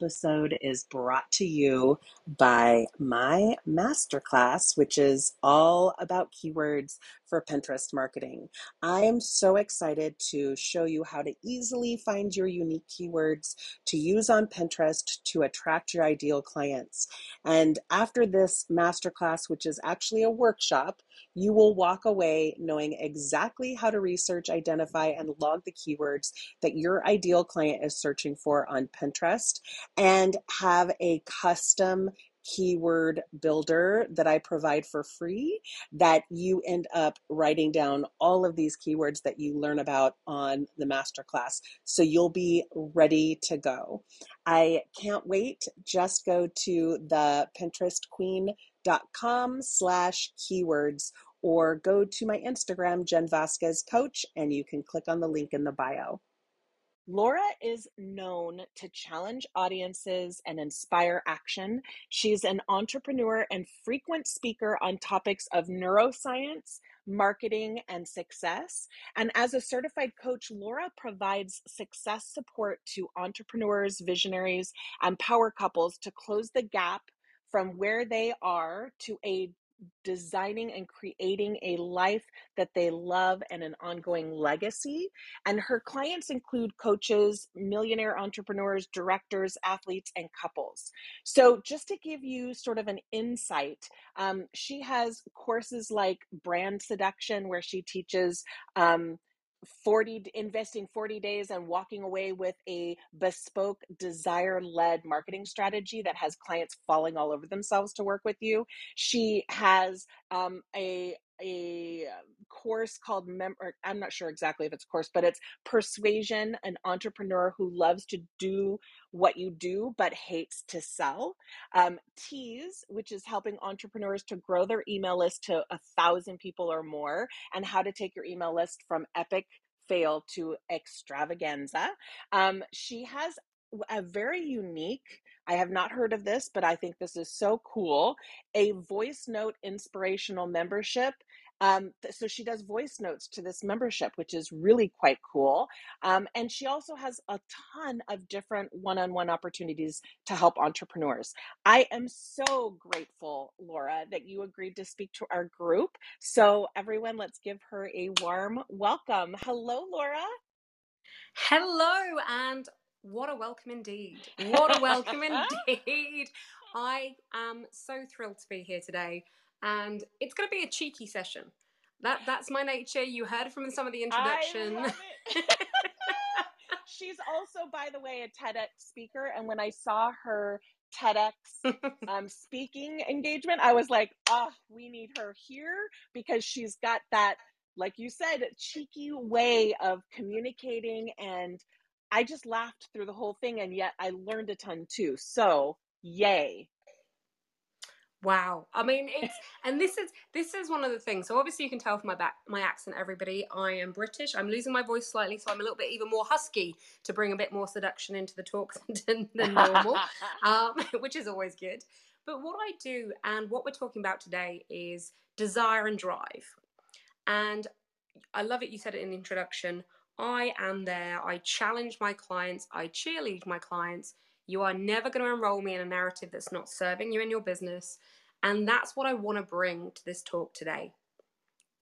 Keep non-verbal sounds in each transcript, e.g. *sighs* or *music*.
Episode is brought to you by my masterclass, which is all about keywords for Pinterest marketing. I am so excited to show you how to easily find your unique keywords to use on Pinterest to attract your ideal clients. And after this masterclass, which is actually a workshop, you will walk away knowing exactly how to research, identify, and log the keywords that your ideal client is searching for on Pinterest and have a custom keyword builder that I provide for free that you end up writing down all of these keywords that you learn about on the masterclass. So you'll be ready to go. I can't wait. Just go to the pinterestqueen.com slash keywords or go to my Instagram, Jen Vasquez Coach, and you can click on the link in the bio. Laura is known to challenge audiences and inspire action. She's an entrepreneur and frequent speaker on topics of neuroscience, marketing, and success. And as a certified coach, Laura provides success support to entrepreneurs, visionaries, and power couples to close the gap from where they are to a designing and creating a life that they love and an ongoing legacy. And her clients include coaches, millionaire entrepreneurs, directors, athletes, and couples. So, just to give you sort of an insight, um, she has courses like Brand Seduction, where she teaches. Um, 40 investing 40 days and walking away with a bespoke desire led marketing strategy that has clients falling all over themselves to work with you. She has um, a a course called Mem- I'm not sure exactly if it's a course, but it's Persuasion, an entrepreneur who loves to do what you do but hates to sell. Um, Tease, which is helping entrepreneurs to grow their email list to a thousand people or more, and how to take your email list from epic fail to extravaganza. Um, she has a very unique I have not heard of this, but I think this is so cool. A voice note inspirational membership um, so she does voice notes to this membership, which is really quite cool. Um, and she also has a ton of different one on one opportunities to help entrepreneurs. I am so grateful, Laura, that you agreed to speak to our group. So, everyone, let's give her a warm welcome. Hello, Laura. Hello, and what a welcome indeed. What a welcome indeed. *laughs* I am so thrilled to be here today and it's going to be a cheeky session. That that's my nature. You heard from some of the introduction. *laughs* She's also, by the way, a TEDx speaker, and when I saw her TEDx um, *laughs* speaking engagement, I was like, "Oh, we need her here because she's got that, like you said, cheeky way of communicating." And I just laughed through the whole thing, and yet I learned a ton too. So, yay! Wow. I mean, it's and this is this is one of the things. So obviously you can tell from my back my accent, everybody, I am British. I'm losing my voice slightly, so I'm a little bit even more husky to bring a bit more seduction into the talk *laughs* than, than normal, *laughs* um, *laughs* which is always good. But what I do and what we're talking about today is desire and drive. And I love it. You said it in the introduction. I am there. I challenge my clients. I cheerlead my clients you are never going to enroll me in a narrative that's not serving you in your business. And that's what I want to bring to this talk today.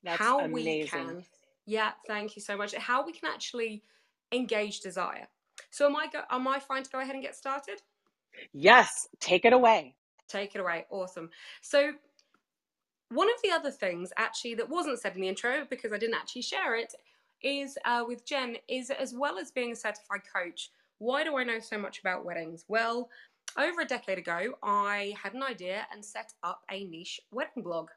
That's how amazing. we can, yeah, thank you so much. How we can actually engage desire. So, am I go, am I fine to go ahead and get started? Yes, take it away. Take it away. Awesome. So, one of the other things actually that wasn't said in the intro because I didn't actually share it is uh, with Jen is as well as being a certified coach, why do I know so much about weddings? Well, over a decade ago, I had an idea and set up a niche wedding blog.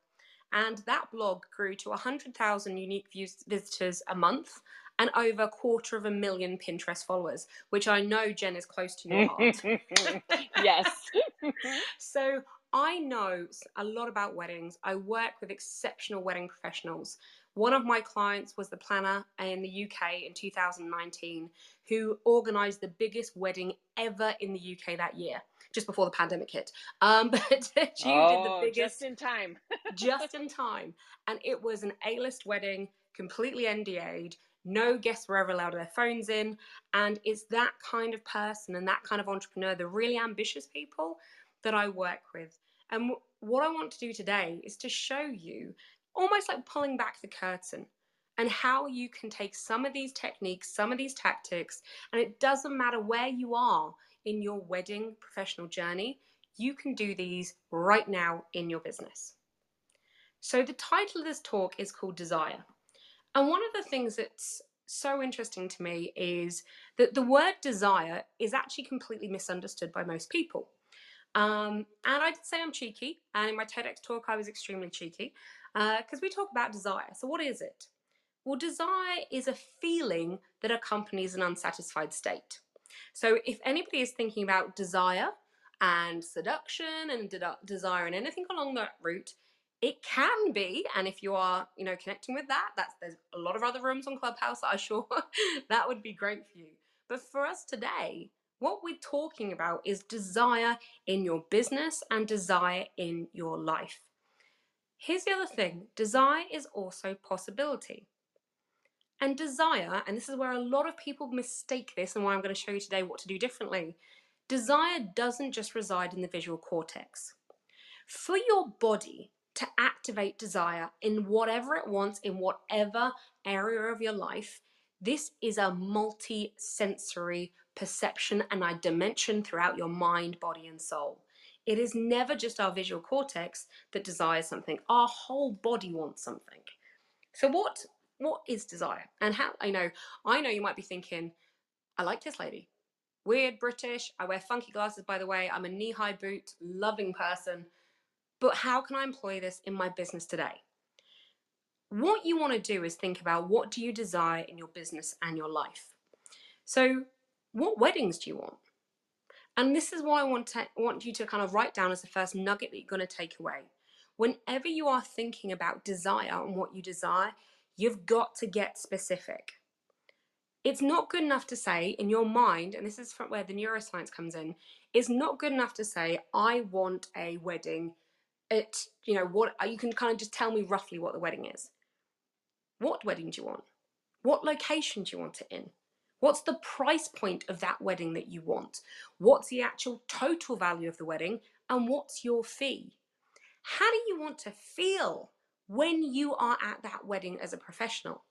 And that blog grew to 100,000 unique views, visitors a month and over a quarter of a million Pinterest followers, which I know Jen is close to your heart. *laughs* yes. *laughs* so I know a lot about weddings. I work with exceptional wedding professionals. One of my clients was the planner in the UK in 2019 who organized the biggest wedding ever in the UK that year, just before the pandemic hit. Um, *laughs* but *laughs* she oh, did the biggest. Just in time. *laughs* just in time. And it was an A list wedding, completely NDA'd. No guests were ever allowed their phones in. And it's that kind of person and that kind of entrepreneur, the really ambitious people that I work with. And what I want to do today is to show you almost like pulling back the curtain and how you can take some of these techniques, some of these tactics, and it doesn't matter where you are in your wedding professional journey, you can do these right now in your business. So, the title of this talk is called Desire. And one of the things that's so interesting to me is that the word desire is actually completely misunderstood by most people. Um, and I'd say I'm cheeky, and in my TEDx talk, I was extremely cheeky because uh, we talk about desire. So, what is it? Well, desire is a feeling that accompanies an unsatisfied state. So, if anybody is thinking about desire and seduction and de- desire and anything along that route, it can be, and if you are, you know, connecting with that, that's there's a lot of other rooms on Clubhouse. I'm sure *laughs* that would be great for you. But for us today, what we're talking about is desire in your business and desire in your life. Here's the other thing desire is also possibility. And desire, and this is where a lot of people mistake this, and why I'm going to show you today what to do differently. Desire doesn't just reside in the visual cortex. For your body to activate desire in whatever it wants, in whatever area of your life, this is a multi sensory perception and a dimension throughout your mind, body, and soul. It is never just our visual cortex that desires something. Our whole body wants something. So what what is desire? And how I know I know you might be thinking, I like this lady. Weird British. I wear funky glasses, by the way. I'm a knee-high boot loving person. But how can I employ this in my business today? What you want to do is think about what do you desire in your business and your life. So, what weddings do you want? And this is what I want to want you to kind of write down as the first nugget that you're going to take away. Whenever you are thinking about desire and what you desire, you've got to get specific. It's not good enough to say in your mind, and this is where the neuroscience comes in, it's not good enough to say, I want a wedding at, you know, what you can kind of just tell me roughly what the wedding is. What wedding do you want? What location do you want it in? What's the price point of that wedding that you want? What's the actual total value of the wedding? And what's your fee? How do you want to feel when you are at that wedding as a professional?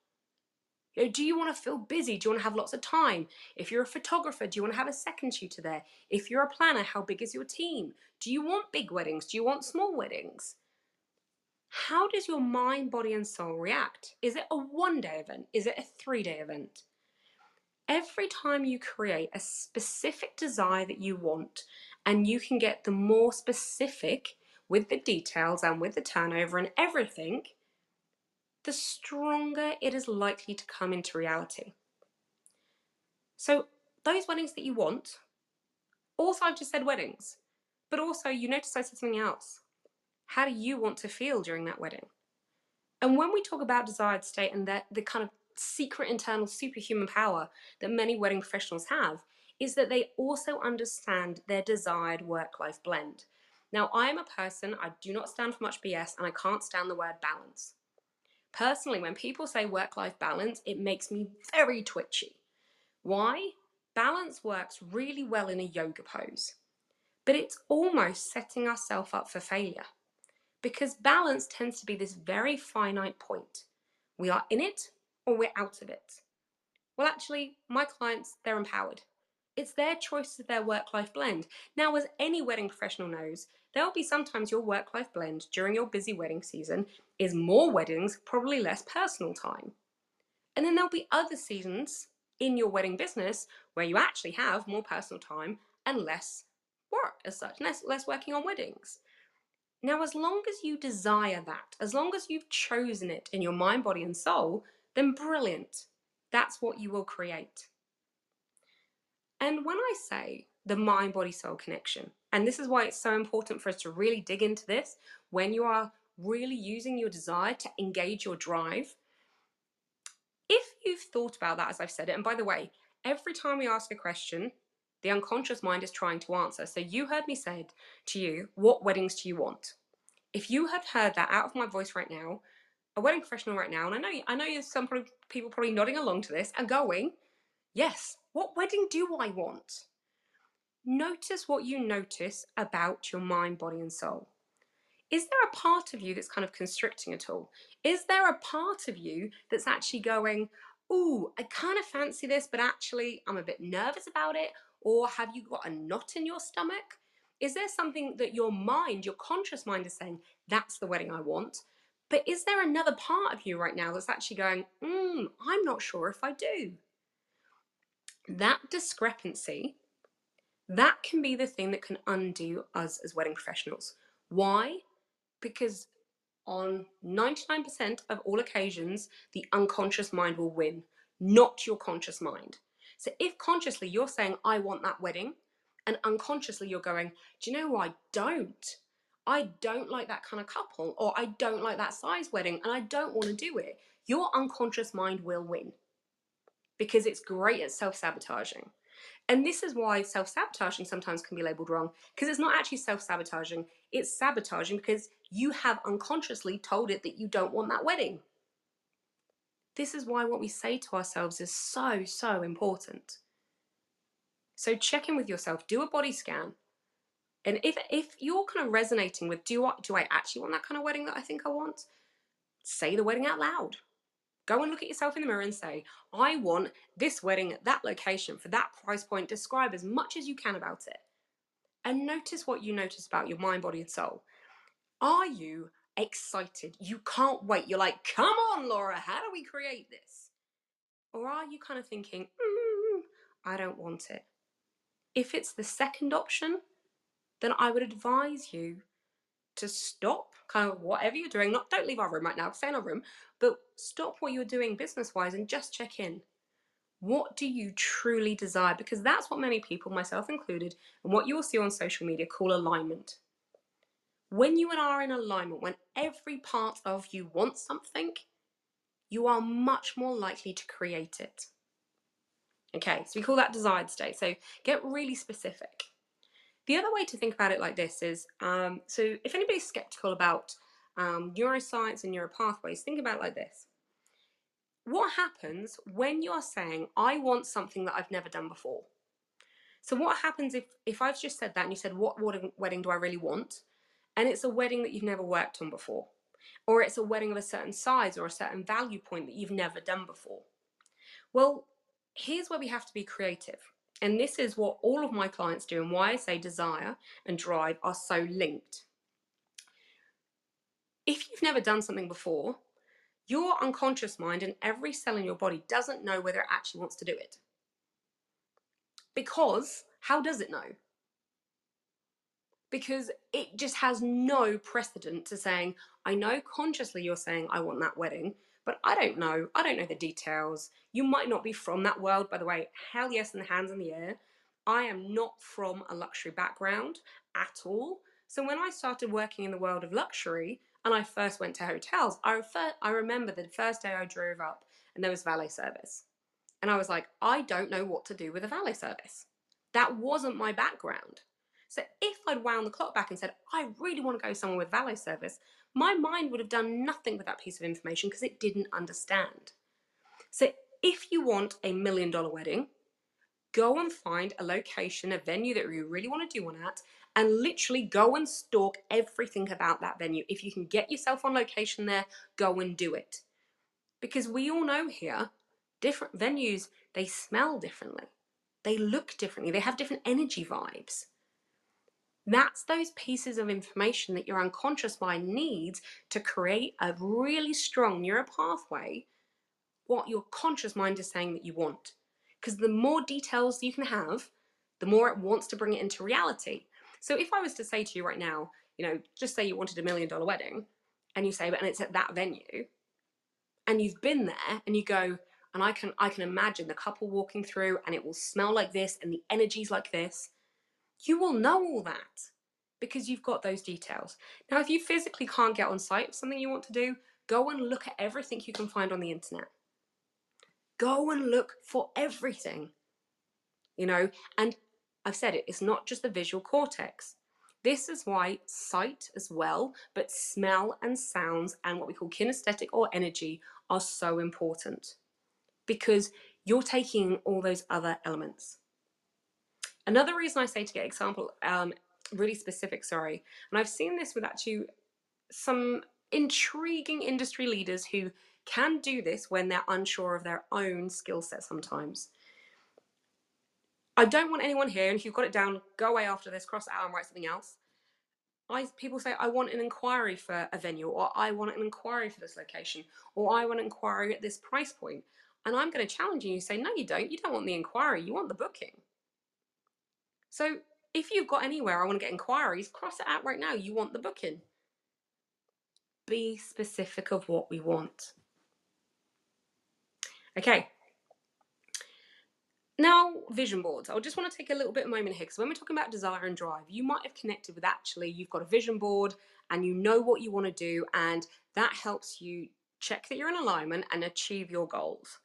Do you want to feel busy? Do you want to have lots of time? If you're a photographer, do you want to have a second shooter there? If you're a planner, how big is your team? Do you want big weddings? Do you want small weddings? How does your mind, body, and soul react? Is it a one day event? Is it a three day event? Every time you create a specific desire that you want, and you can get the more specific with the details and with the turnover and everything, the stronger it is likely to come into reality. So, those weddings that you want, also, I've just said weddings, but also you notice I said something else. How do you want to feel during that wedding? And when we talk about desired state and that the kind of secret internal superhuman power that many wedding professionals have is that they also understand their desired work life blend. Now, I am a person, I do not stand for much BS, and I can't stand the word balance. Personally, when people say work life balance, it makes me very twitchy. Why? Balance works really well in a yoga pose, but it's almost setting ourselves up for failure because balance tends to be this very finite point. We are in it or we're out of it. Well, actually, my clients, they're empowered. It's their choice of their work life blend. Now, as any wedding professional knows, there will be sometimes your work life blend during your busy wedding season is more weddings, probably less personal time. And then there'll be other seasons in your wedding business where you actually have more personal time and less work as such, less, less working on weddings. Now, as long as you desire that, as long as you've chosen it in your mind, body, and soul, then brilliant. That's what you will create. And when I say the mind body soul connection, And this is why it's so important for us to really dig into this when you are really using your desire to engage your drive. If you've thought about that, as I've said it, and by the way, every time we ask a question, the unconscious mind is trying to answer. So you heard me say to you, what weddings do you want? If you have heard that out of my voice right now, a wedding professional right now, and I know I know there's some people probably nodding along to this and going, yes, what wedding do I want? Notice what you notice about your mind, body, and soul. Is there a part of you that's kind of constricting at all? Is there a part of you that's actually going, Ooh, I kind of fancy this, but actually I'm a bit nervous about it? Or have you got a knot in your stomach? Is there something that your mind, your conscious mind, is saying, That's the wedding I want? But is there another part of you right now that's actually going, mm, I'm not sure if I do? That discrepancy that can be the thing that can undo us as wedding professionals. Why? Because on 99% of all occasions, the unconscious mind will win, not your conscious mind. So if consciously you're saying, I want that wedding, and unconsciously you're going, Do you know what? I don't. I don't like that kind of couple, or I don't like that size wedding, and I don't want to do it. Your unconscious mind will win because it's great at self sabotaging. And this is why self sabotaging sometimes can be labeled wrong, because it's not actually self sabotaging, it's sabotaging because you have unconsciously told it that you don't want that wedding. This is why what we say to ourselves is so, so important. So check in with yourself, do a body scan. And if if you're kind of resonating with do I do I actually want that kind of wedding that I think I want? Say the wedding out loud. Go and look at yourself in the mirror and say, I want this wedding at that location for that price point. Describe as much as you can about it. And notice what you notice about your mind, body, and soul. Are you excited? You can't wait. You're like, come on, Laura, how do we create this? Or are you kind of thinking, mm, I don't want it? If it's the second option, then I would advise you to stop kind of whatever you're doing. Not don't leave our room right now, stay in our room, but stop what you're doing business wise and just check in. What do you truly desire? Because that's what many people, myself included, and what you will see on social media call alignment. When you are in alignment, when every part of you wants something, you are much more likely to create it. Okay, so we call that desired state. So get really specific. The other way to think about it like this is um, so if anybody's skeptical about um, neuroscience and neuropathways, think about it like this. What happens when you are saying, I want something that I've never done before? So, what happens if, if I've just said that and you said, What wedding do I really want? And it's a wedding that you've never worked on before, or it's a wedding of a certain size or a certain value point that you've never done before. Well, here's where we have to be creative. And this is what all of my clients do, and why I say desire and drive are so linked. If you've never done something before, your unconscious mind and every cell in your body doesn't know whether it actually wants to do it. Because how does it know? Because it just has no precedent to saying, I know consciously you're saying, I want that wedding, but I don't know. I don't know the details. You might not be from that world, by the way. Hell yes, and the hands in the air. I am not from a luxury background at all. So when I started working in the world of luxury and I first went to hotels, I, refer- I remember the first day I drove up and there was valet service. And I was like, I don't know what to do with a valet service. That wasn't my background. So if I'd wound the clock back and said, I really want to go somewhere with valet service, my mind would have done nothing with that piece of information because it didn't understand. So if you want a million dollar wedding, go and find a location, a venue that you really want to do one at, and literally go and stalk everything about that venue. If you can get yourself on location there, go and do it. Because we all know here, different venues, they smell differently. They look differently. They have different energy vibes. That's those pieces of information that your unconscious mind needs to create a really strong neural pathway, what your conscious mind is saying that you want. Because the more details you can have, the more it wants to bring it into reality. So if I was to say to you right now, you know, just say you wanted a million dollar wedding, and you say, but and it's at that venue, and you've been there, and you go, and I can I can imagine the couple walking through, and it will smell like this, and the energy's like this You will know all that because you've got those details. Now, if you physically can't get on site for something you want to do, go and look at everything you can find on the internet. Go and look for everything. You know, and I've said it, it's not just the visual cortex. This is why sight as well, but smell and sounds and what we call kinesthetic or energy are so important because you're taking all those other elements. Another reason I say to get example, um, really specific, sorry, and I've seen this with actually some intriguing industry leaders who can do this when they're unsure of their own skill set sometimes. I don't want anyone here, and if you've got it down, go away after this, cross it out and write something else. I, people say, I want an inquiry for a venue, or I want an inquiry for this location, or I want an inquiry at this price point. And I'm going to challenge you and say, no, you don't. You don't want the inquiry, you want the booking. So if you've got anywhere, I want to get inquiries, cross it out right now. You want the booking. Be specific of what we want. Okay, now, vision boards. I just want to take a little bit of moment here because when we're talking about desire and drive, you might have connected with actually you've got a vision board and you know what you want to do, and that helps you check that you're in alignment and achieve your goals.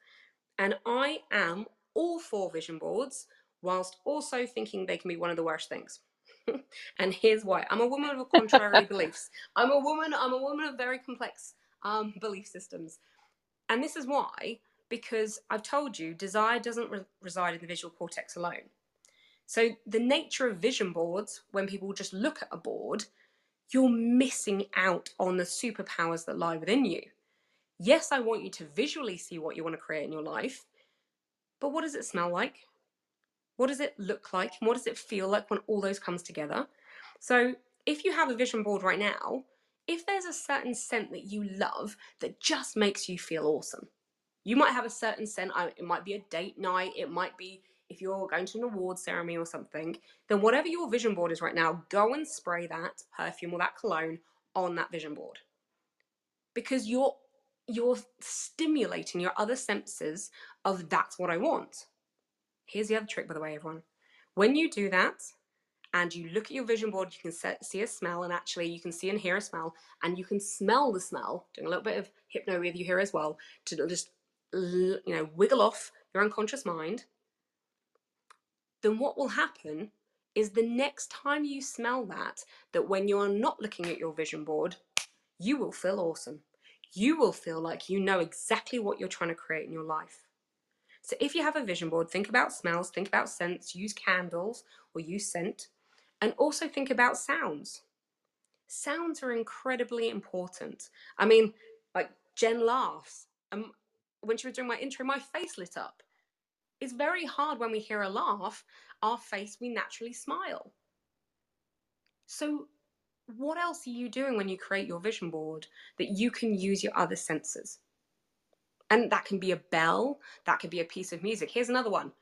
And I am all for vision boards, whilst also thinking they can be one of the worst things. *laughs* and here's why I'm a woman of contrary *laughs* beliefs. I'm a woman, I'm a woman of very complex um, belief systems. And this is why because I've told you desire doesn't re- reside in the visual cortex alone. So, the nature of vision boards, when people just look at a board, you're missing out on the superpowers that lie within you. Yes, I want you to visually see what you want to create in your life, but what does it smell like? What does it look like? And what does it feel like when all those comes together? So, if you have a vision board right now, if there's a certain scent that you love that just makes you feel awesome, you might have a certain scent. It might be a date night. It might be if you're going to an award ceremony or something. Then whatever your vision board is right now, go and spray that perfume or that cologne on that vision board because you're you're stimulating your other senses of that's what I want. Here's the other trick, by the way, everyone. When you do that, and you look at your vision board, you can set, see a smell, and actually you can see and hear a smell, and you can smell the smell. Doing a little bit of hypno with you here as well to just you know, wiggle off your unconscious mind, then what will happen is the next time you smell that, that when you are not looking at your vision board, you will feel awesome. You will feel like you know exactly what you're trying to create in your life. So if you have a vision board, think about smells, think about scents, use candles or use scent, and also think about sounds. Sounds are incredibly important. I mean, like Jen laughs. Um, when she was doing my intro, my face lit up. It's very hard when we hear a laugh, our face, we naturally smile. So, what else are you doing when you create your vision board that you can use your other senses? And that can be a bell, that could be a piece of music. Here's another one.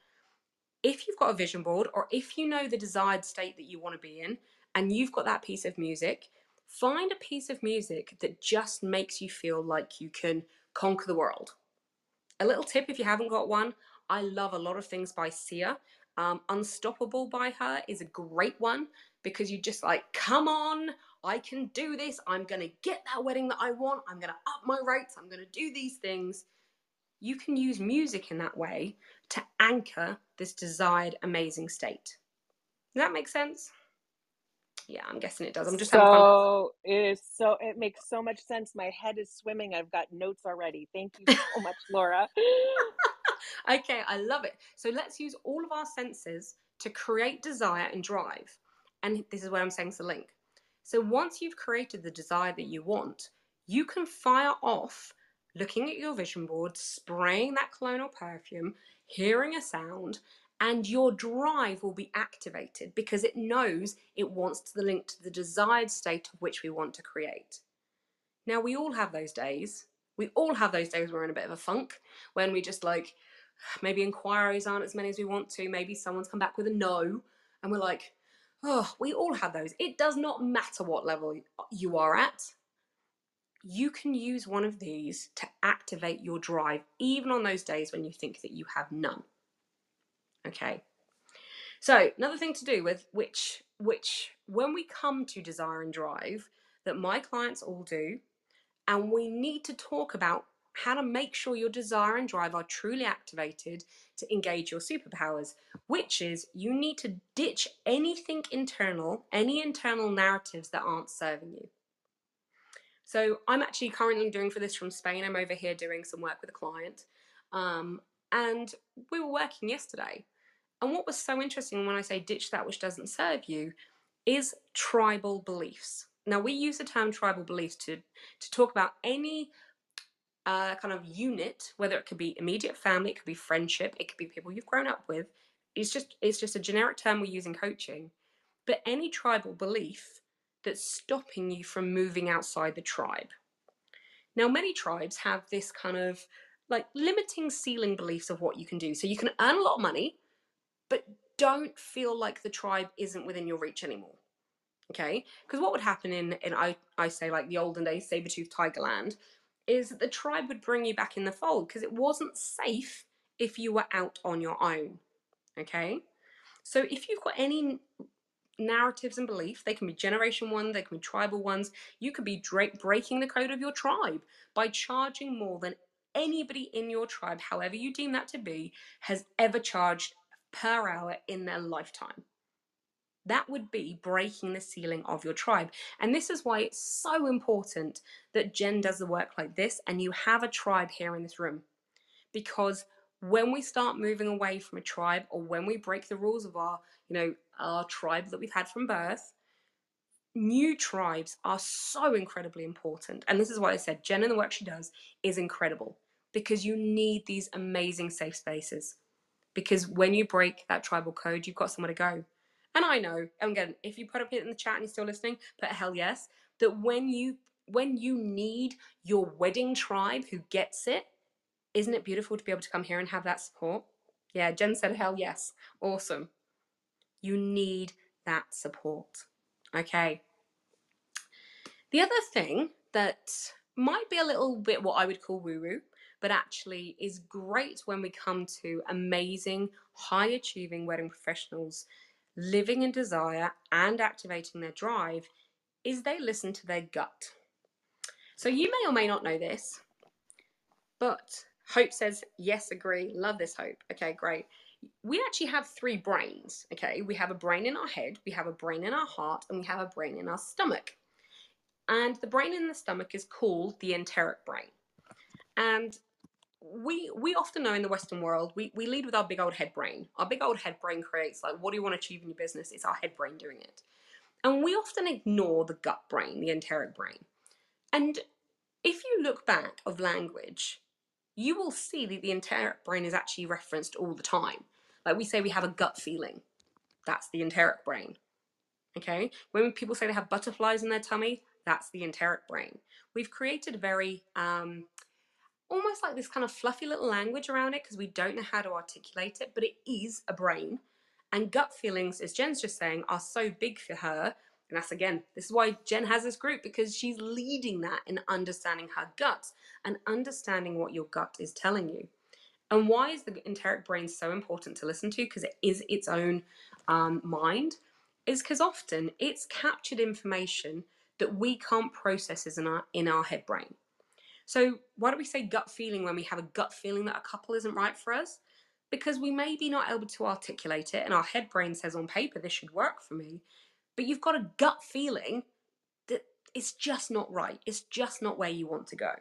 If you've got a vision board, or if you know the desired state that you want to be in, and you've got that piece of music, find a piece of music that just makes you feel like you can conquer the world a little tip if you haven't got one, I love a lot of things by Sia. Um, Unstoppable by her is a great one because you just like, come on, I can do this. I'm going to get that wedding that I want. I'm going to up my rates. I'm going to do these things. You can use music in that way to anchor this desired amazing state. Does that make sense? Yeah, I'm guessing it does. I'm just so it is so it makes so much sense. My head is swimming. I've got notes already. Thank you so *laughs* much, Laura. *laughs* okay, I love it. So let's use all of our senses to create desire and drive. And this is where I'm saying it's a link. So once you've created the desire that you want, you can fire off looking at your vision board, spraying that cologne perfume, hearing a sound, and your drive will be activated because it knows it wants to link to the desired state of which we want to create. Now, we all have those days. We all have those days where we're in a bit of a funk when we just like, *sighs* maybe inquiries aren't as many as we want to. Maybe someone's come back with a no, and we're like, oh, we all have those. It does not matter what level you are at. You can use one of these to activate your drive, even on those days when you think that you have none. Okay. So another thing to do with which which when we come to desire and drive that my clients all do, and we need to talk about how to make sure your desire and drive are truly activated to engage your superpowers, which is you need to ditch anything internal, any internal narratives that aren't serving you. So I'm actually currently doing for this from Spain. I'm over here doing some work with a client. Um, and we were working yesterday. And what was so interesting when I say ditch that which doesn't serve you is tribal beliefs. Now we use the term tribal beliefs to to talk about any uh, kind of unit, whether it could be immediate family, it could be friendship, it could be people you've grown up with. It's just it's just a generic term we use in coaching. But any tribal belief that's stopping you from moving outside the tribe. Now, many tribes have this kind of like limiting ceiling beliefs of what you can do. So you can earn a lot of money, but don't feel like the tribe isn't within your reach anymore. Okay? Because what would happen in, in I, I say like the olden days, saber-tooth tiger land, is that the tribe would bring you back in the fold because it wasn't safe if you were out on your own. Okay? So if you've got any narratives and beliefs. They can be generation one, they can be tribal ones. You could be breaking the code of your tribe by charging more than anybody in your tribe, however you deem that to be, has ever charged per hour in their lifetime. That would be breaking the ceiling of your tribe. And this is why it's so important that Jen does the work like this and you have a tribe here in this room. Because when we start moving away from a tribe or when we break the rules of our, you know, our tribe that we've had from birth, new tribes are so incredibly important. And this is why I said Jen and the work she does is incredible because you need these amazing safe spaces. Because when you break that tribal code, you've got somewhere to go. And I know, and again, if you put up it in the chat and you're still listening, put a hell yes, that when you when you need your wedding tribe who gets it, isn't it beautiful to be able to come here and have that support? Yeah, Jen said hell yes. Awesome. You need that support. Okay. The other thing that might be a little bit what I would call woo woo, but actually is great when we come to amazing, high achieving wedding professionals living in desire and activating their drive is they listen to their gut. So you may or may not know this, but Hope says, yes, agree. Love this, Hope. Okay, great we actually have three brains, okay? We have a brain in our head, we have a brain in our heart, and we have a brain in our stomach. And the brain in the stomach is called the enteric brain. And we we often know in the Western world, we, we lead with our big old head brain. Our big old head brain creates like what do you want to achieve in your business? It's our head brain doing it. And we often ignore the gut brain, the enteric brain. And if you look back of language, you will see that the enteric brain is actually referenced all the time. Like we say we have a gut feeling. That's the enteric brain. Okay? When people say they have butterflies in their tummy, that's the enteric brain. We've created very um, almost like this kind of fluffy little language around it because we don't know how to articulate it, but it is a brain. And gut feelings, as Jen's just saying, are so big for her. And that's again, this is why Jen has this group because she's leading that in understanding her gut and understanding what your gut is telling you. And why is the enteric brain so important to listen to? Because it is its own um, mind. Is because often it's captured information that we can't process in our in our head brain. So why do we say gut feeling when we have a gut feeling that a couple isn't right for us? Because we may be not able to articulate it, and our head brain says on paper this should work for me, but you've got a gut feeling that it's just not right. It's just not where you want to go.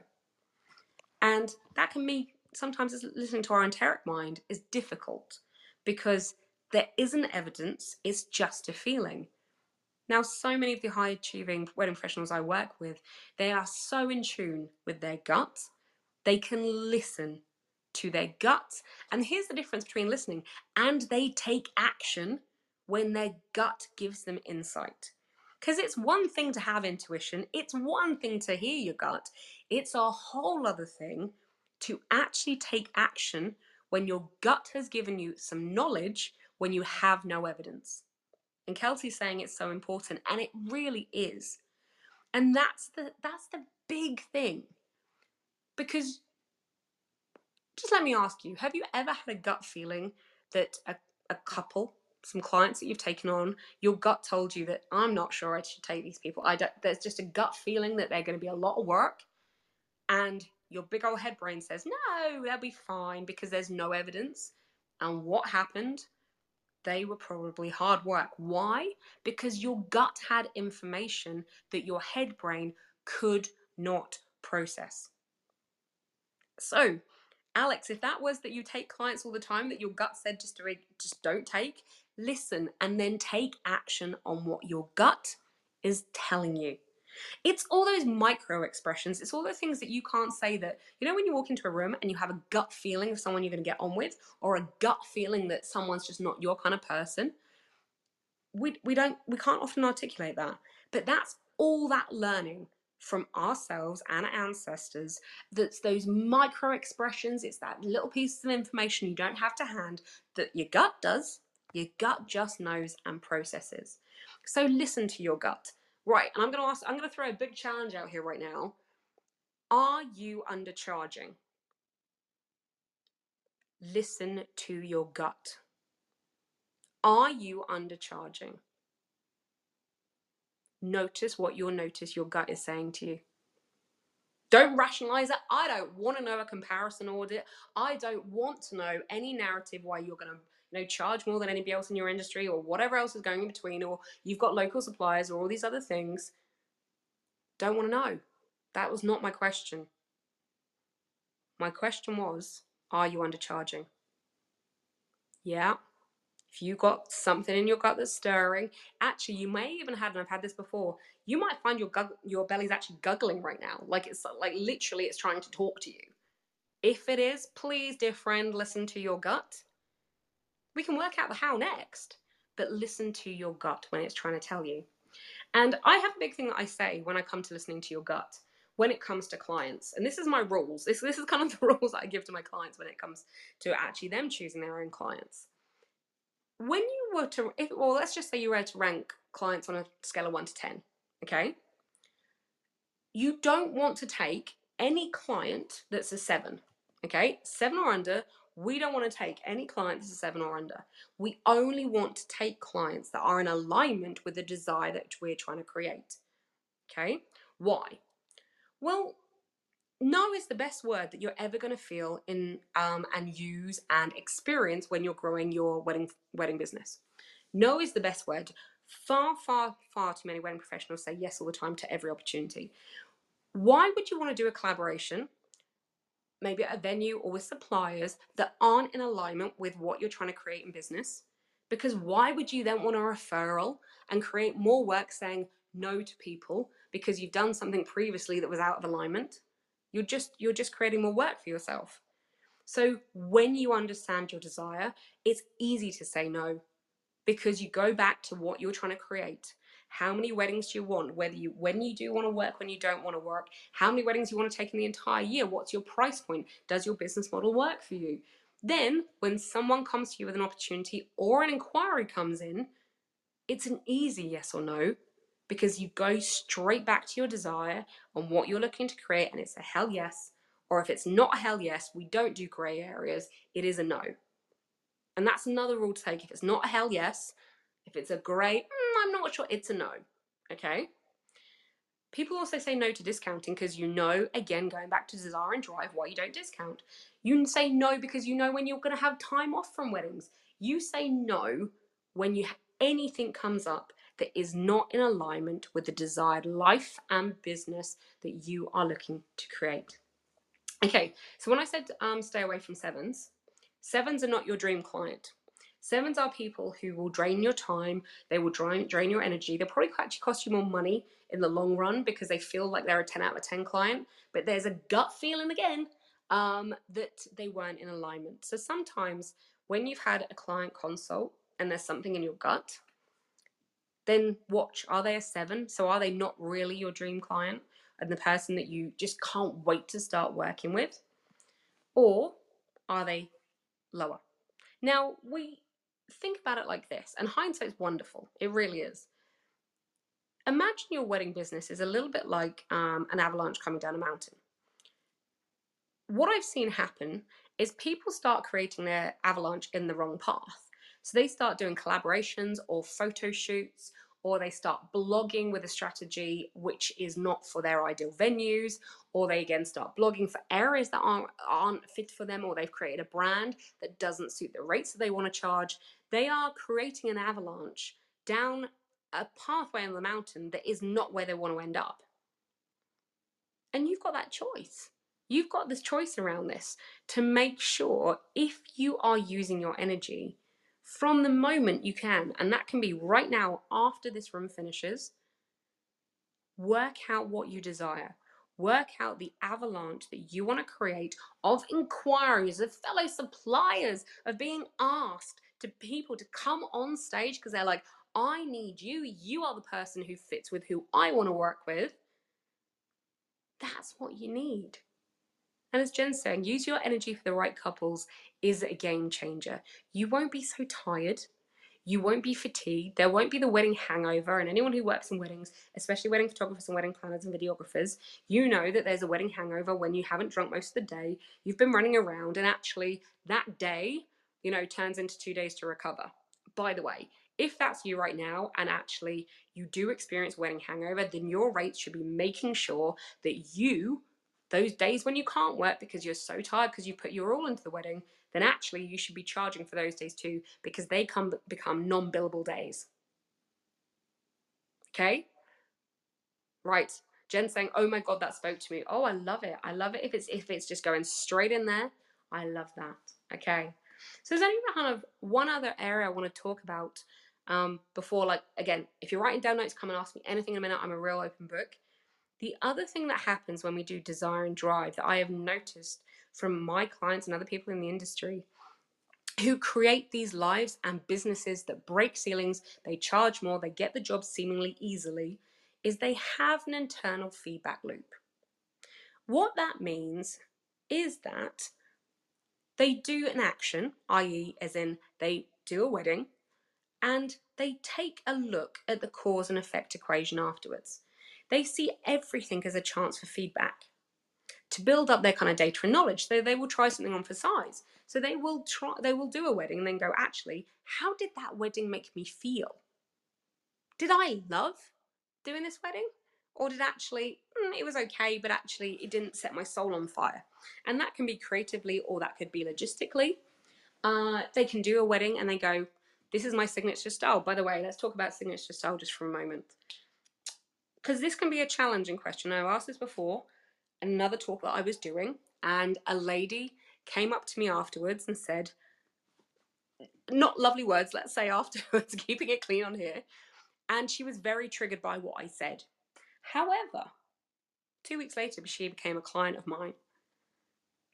And that can be sometimes listening to our enteric mind is difficult because there isn't evidence, it's just a feeling. Now, so many of the high achieving wedding professionals I work with, they are so in tune with their gut, they can listen to their gut. And here's the difference between listening and they take action when their gut gives them insight. Because it's one thing to have intuition, it's one thing to hear your gut, it's a whole other thing to actually take action when your gut has given you some knowledge when you have no evidence. And Kelsey's saying it's so important, and it really is. And that's the that's the big thing. Because just let me ask you, have you ever had a gut feeling that a, a couple some clients that you've taken on, your gut told you that I'm not sure I should take these people. I don't, there's just a gut feeling that they're going to be a lot of work, and your big old head brain says no, they'll be fine because there's no evidence. And what happened? They were probably hard work. Why? Because your gut had information that your head brain could not process. So, Alex, if that was that you take clients all the time that your gut said just to just don't take, listen and then take action on what your gut is telling you. It's all those micro expressions. It's all the things that you can't say that, you know, when you walk into a room and you have a gut feeling of someone you're going to get on with, or a gut feeling that someone's just not your kind of person. We, we don't we can't often articulate that but that's all that learning from ourselves and our ancestors that's those micro expressions it's that little piece of information you don't have to hand that your gut does your gut just knows and processes so listen to your gut right and i'm going to ask i'm going to throw a big challenge out here right now are you undercharging listen to your gut are you undercharging notice what your notice your gut is saying to you. Don't rationalize it. I don't want to know a comparison audit. I don't want to know any narrative why you're going to know charge more than anybody else in your industry or whatever else is going in between or you've got local suppliers or all these other things. Don't want to know. That was not my question. My question was, are you undercharging? Yeah, if you got something in your gut that's stirring, actually, you may even have, and I've had this before, you might find your gut, your belly's actually guggling right now. Like it's like literally it's trying to talk to you. If it is, please, dear friend, listen to your gut. We can work out the how next, but listen to your gut when it's trying to tell you. And I have a big thing that I say when I come to listening to your gut when it comes to clients. And this is my rules. This, this is kind of the *laughs* rules that I give to my clients when it comes to actually them choosing their own clients when you were to, if, well, let's just say you were to rank clients on a scale of one to 10, okay? You don't want to take any client that's a seven, okay? Seven or under, we don't want to take any client that's seven or under. We only want to take clients that are in alignment with the desire that we're trying to create, okay? Why? Well, no is the best word that you're ever going to feel in um, and use and experience when you're growing your wedding wedding business. No is the best word. Far, far, far too many wedding professionals say yes all the time to every opportunity. Why would you want to do a collaboration, maybe at a venue or with suppliers that aren't in alignment with what you're trying to create in business? Because why would you then want a referral and create more work saying no to people because you've done something previously that was out of alignment? You're just you're just creating more work for yourself. So when you understand your desire, it's easy to say no because you go back to what you're trying to create. How many weddings do you want? Whether you when you do want to work, when you don't want to work, how many weddings you want to take in the entire year? What's your price point? Does your business model work for you? Then when someone comes to you with an opportunity or an inquiry comes in, it's an easy yes or no because you go straight back to your desire on what you're looking to create and it's a hell yes or if it's not a hell yes we don't do gray areas it is a no and that's another rule to take if it's not a hell yes if it's a gray mm, i'm not sure it's a no okay people also say no to discounting because you know again going back to desire and drive why you don't discount you say no because you know when you're going to have time off from weddings you say no when you anything comes up that is not in alignment with the desired life and business that you are looking to create. Okay, so when I said um, stay away from sevens, sevens are not your dream client. Sevens are people who will drain your time, they will drain, drain your energy. They'll probably actually cost you more money in the long run because they feel like they're a 10 out of 10 client, but there's a gut feeling again um, that they weren't in alignment. So sometimes when you've had a client consult and there's something in your gut, then watch are they a seven? So are they not really your dream client and the person that you just can't wait to start working with? Or are they lower? Now, we think about it like this, and hindsight's wonderful. It really is. Imagine your wedding business is a little bit like um, an avalanche coming down a mountain. What I've seen happen is people start creating their avalanche in the wrong path. So they start doing collaborations or photo shoots, or they start blogging with a strategy which is not for their ideal venues, or they again start blogging for areas that aren't, aren't fit for them, or they've created a brand that doesn't suit the rates that they want to charge. They are creating an avalanche down a pathway on the mountain that is not where they want to end up. And you've got that choice. You've got this choice around this to make sure if you are using your energy from the moment you can, and that can be right now after this room finishes, work out what you desire. Work out the avalanche that you want to create of inquiries, of fellow suppliers, of being asked to people to come on stage because they're like, I need you. You are the person who fits with who I want to work with. That's what you need. And as Jen's saying, use your energy for the right couples is a game changer. You won't be so tired. You won't be fatigued. There won't be the wedding hangover. And anyone who works in weddings, especially wedding photographers and wedding planners and videographers, you know that there's a wedding hangover when you haven't drunk most of the day. You've been running around, and actually, that day, you know, turns into two days to recover. By the way, if that's you right now and actually you do experience wedding hangover, then your rates should be making sure that you, those days when you can't work because you're so tired because you put your all into the wedding, then actually you should be charging for those days too because they come become non-billable days. Okay? Right. Jen saying, "Oh my god, that spoke to me." Oh, I love it. I love it if it's if it's just going straight in there. I love that. Okay. So there's only kind of one other area I want to talk about um, before, like, again, if you're writing down notes, come and ask me anything in a minute. I'm a real open book. The other thing that happens when we do desire and drive that I have noticed from my clients and other people in the industry who create these lives and businesses that break ceilings, they charge more, they get the job seemingly easily, is they have an internal feedback loop. What that means is that they do an action, i.e., as in they do a wedding, and they take a look at the cause and effect equation afterwards. They see everything as a chance for feedback to build up their kind of data and knowledge. So they will try something on for size. So they will try they will do a wedding and then go, actually, how did that wedding make me feel? Did I love doing this wedding? Or did actually, mm, it was okay, but actually it didn't set my soul on fire? And that can be creatively or that could be logistically. Uh, they can do a wedding and they go, this is my signature style. By the way, let's talk about signature style just for a moment. Because this can be a challenging question. I've asked this before, another talk that I was doing, and a lady came up to me afterwards and said, not lovely words, let's say afterwards, *laughs* keeping it clean on here. And she was very triggered by what I said. However, two weeks later, she became a client of mine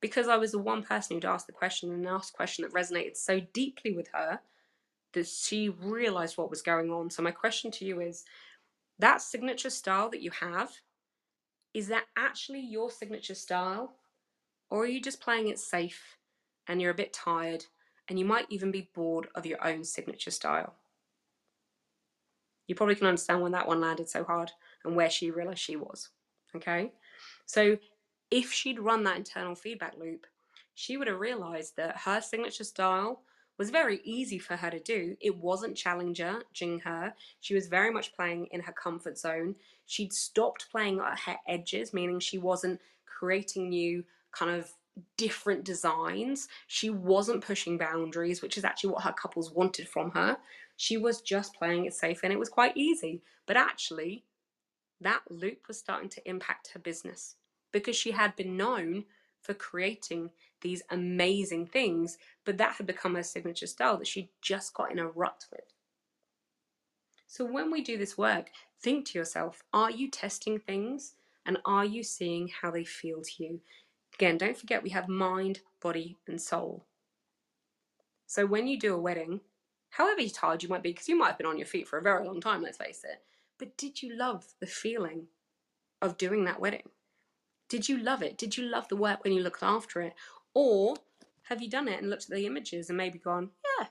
because I was the one person who'd asked the question and asked a question that resonated so deeply with her that she realized what was going on. So, my question to you is that signature style that you have, is that actually your signature style? Or are you just playing it safe and you're a bit tired and you might even be bored of your own signature style? You probably can understand when that one landed so hard and where she realized she was. Okay? So, if she'd run that internal feedback loop, she would have realized that her signature style was very easy for her to do. It wasn't challenging her. She was very much playing in her comfort zone. She'd stopped playing at her edges, meaning she wasn't creating new kind of different designs. She wasn't pushing boundaries, which is actually what her couples wanted from her. She was just playing it safe and it was quite easy. But actually, that loop was starting to impact her business because she had been known for creating these amazing things, but that had become her signature style that she just got in a rut with. So when we do this work, think to yourself are you testing things and are you seeing how they feel to you? Again, don't forget we have mind, body, and soul. So when you do a wedding, however tired you might be, because you might have been on your feet for a very long time, let's face it, but did you love the feeling of doing that wedding? Did you love it? Did you love the work when you looked after it? Or have you done it and looked at the images and maybe gone, yeah,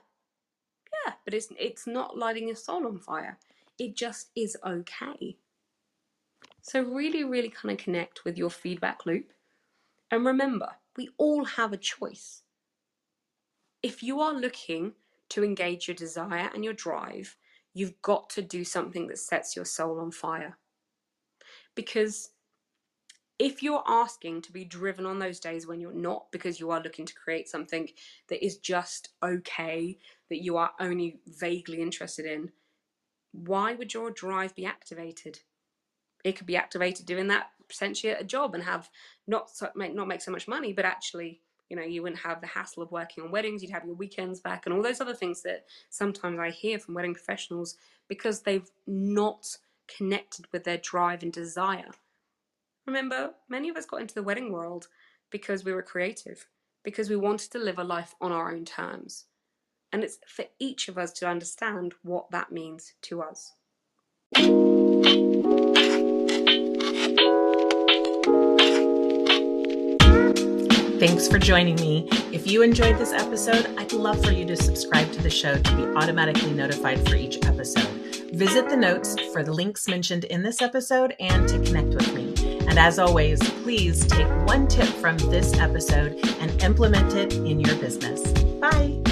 yeah, but it's it's not lighting your soul on fire. It just is okay. So really, really kind of connect with your feedback loop. And remember, we all have a choice. If you are looking to engage your desire and your drive, you've got to do something that sets your soul on fire. Because if you're asking to be driven on those days when you're not because you are looking to create something that is just okay, that you are only vaguely interested in, why would your drive be activated? It could be activated doing that potentially at a job and have not so, make, not make so much money, but actually, you know, you wouldn't have the hassle of working on weddings. You'd have your weekends back and all those other things that sometimes I hear from wedding professionals because they've not connected with their drive and desire. Remember, many of us got into the wedding world because we were creative, because we wanted to live a life on our own terms. And it's for each of us to understand what that means to us. Thanks for joining me. If you enjoyed this episode, I'd love for you to subscribe to the show to be automatically notified for each episode. Visit the notes for the links mentioned in this episode and to connect with me. And as always, please take one tip from this episode and implement it in your business. Bye.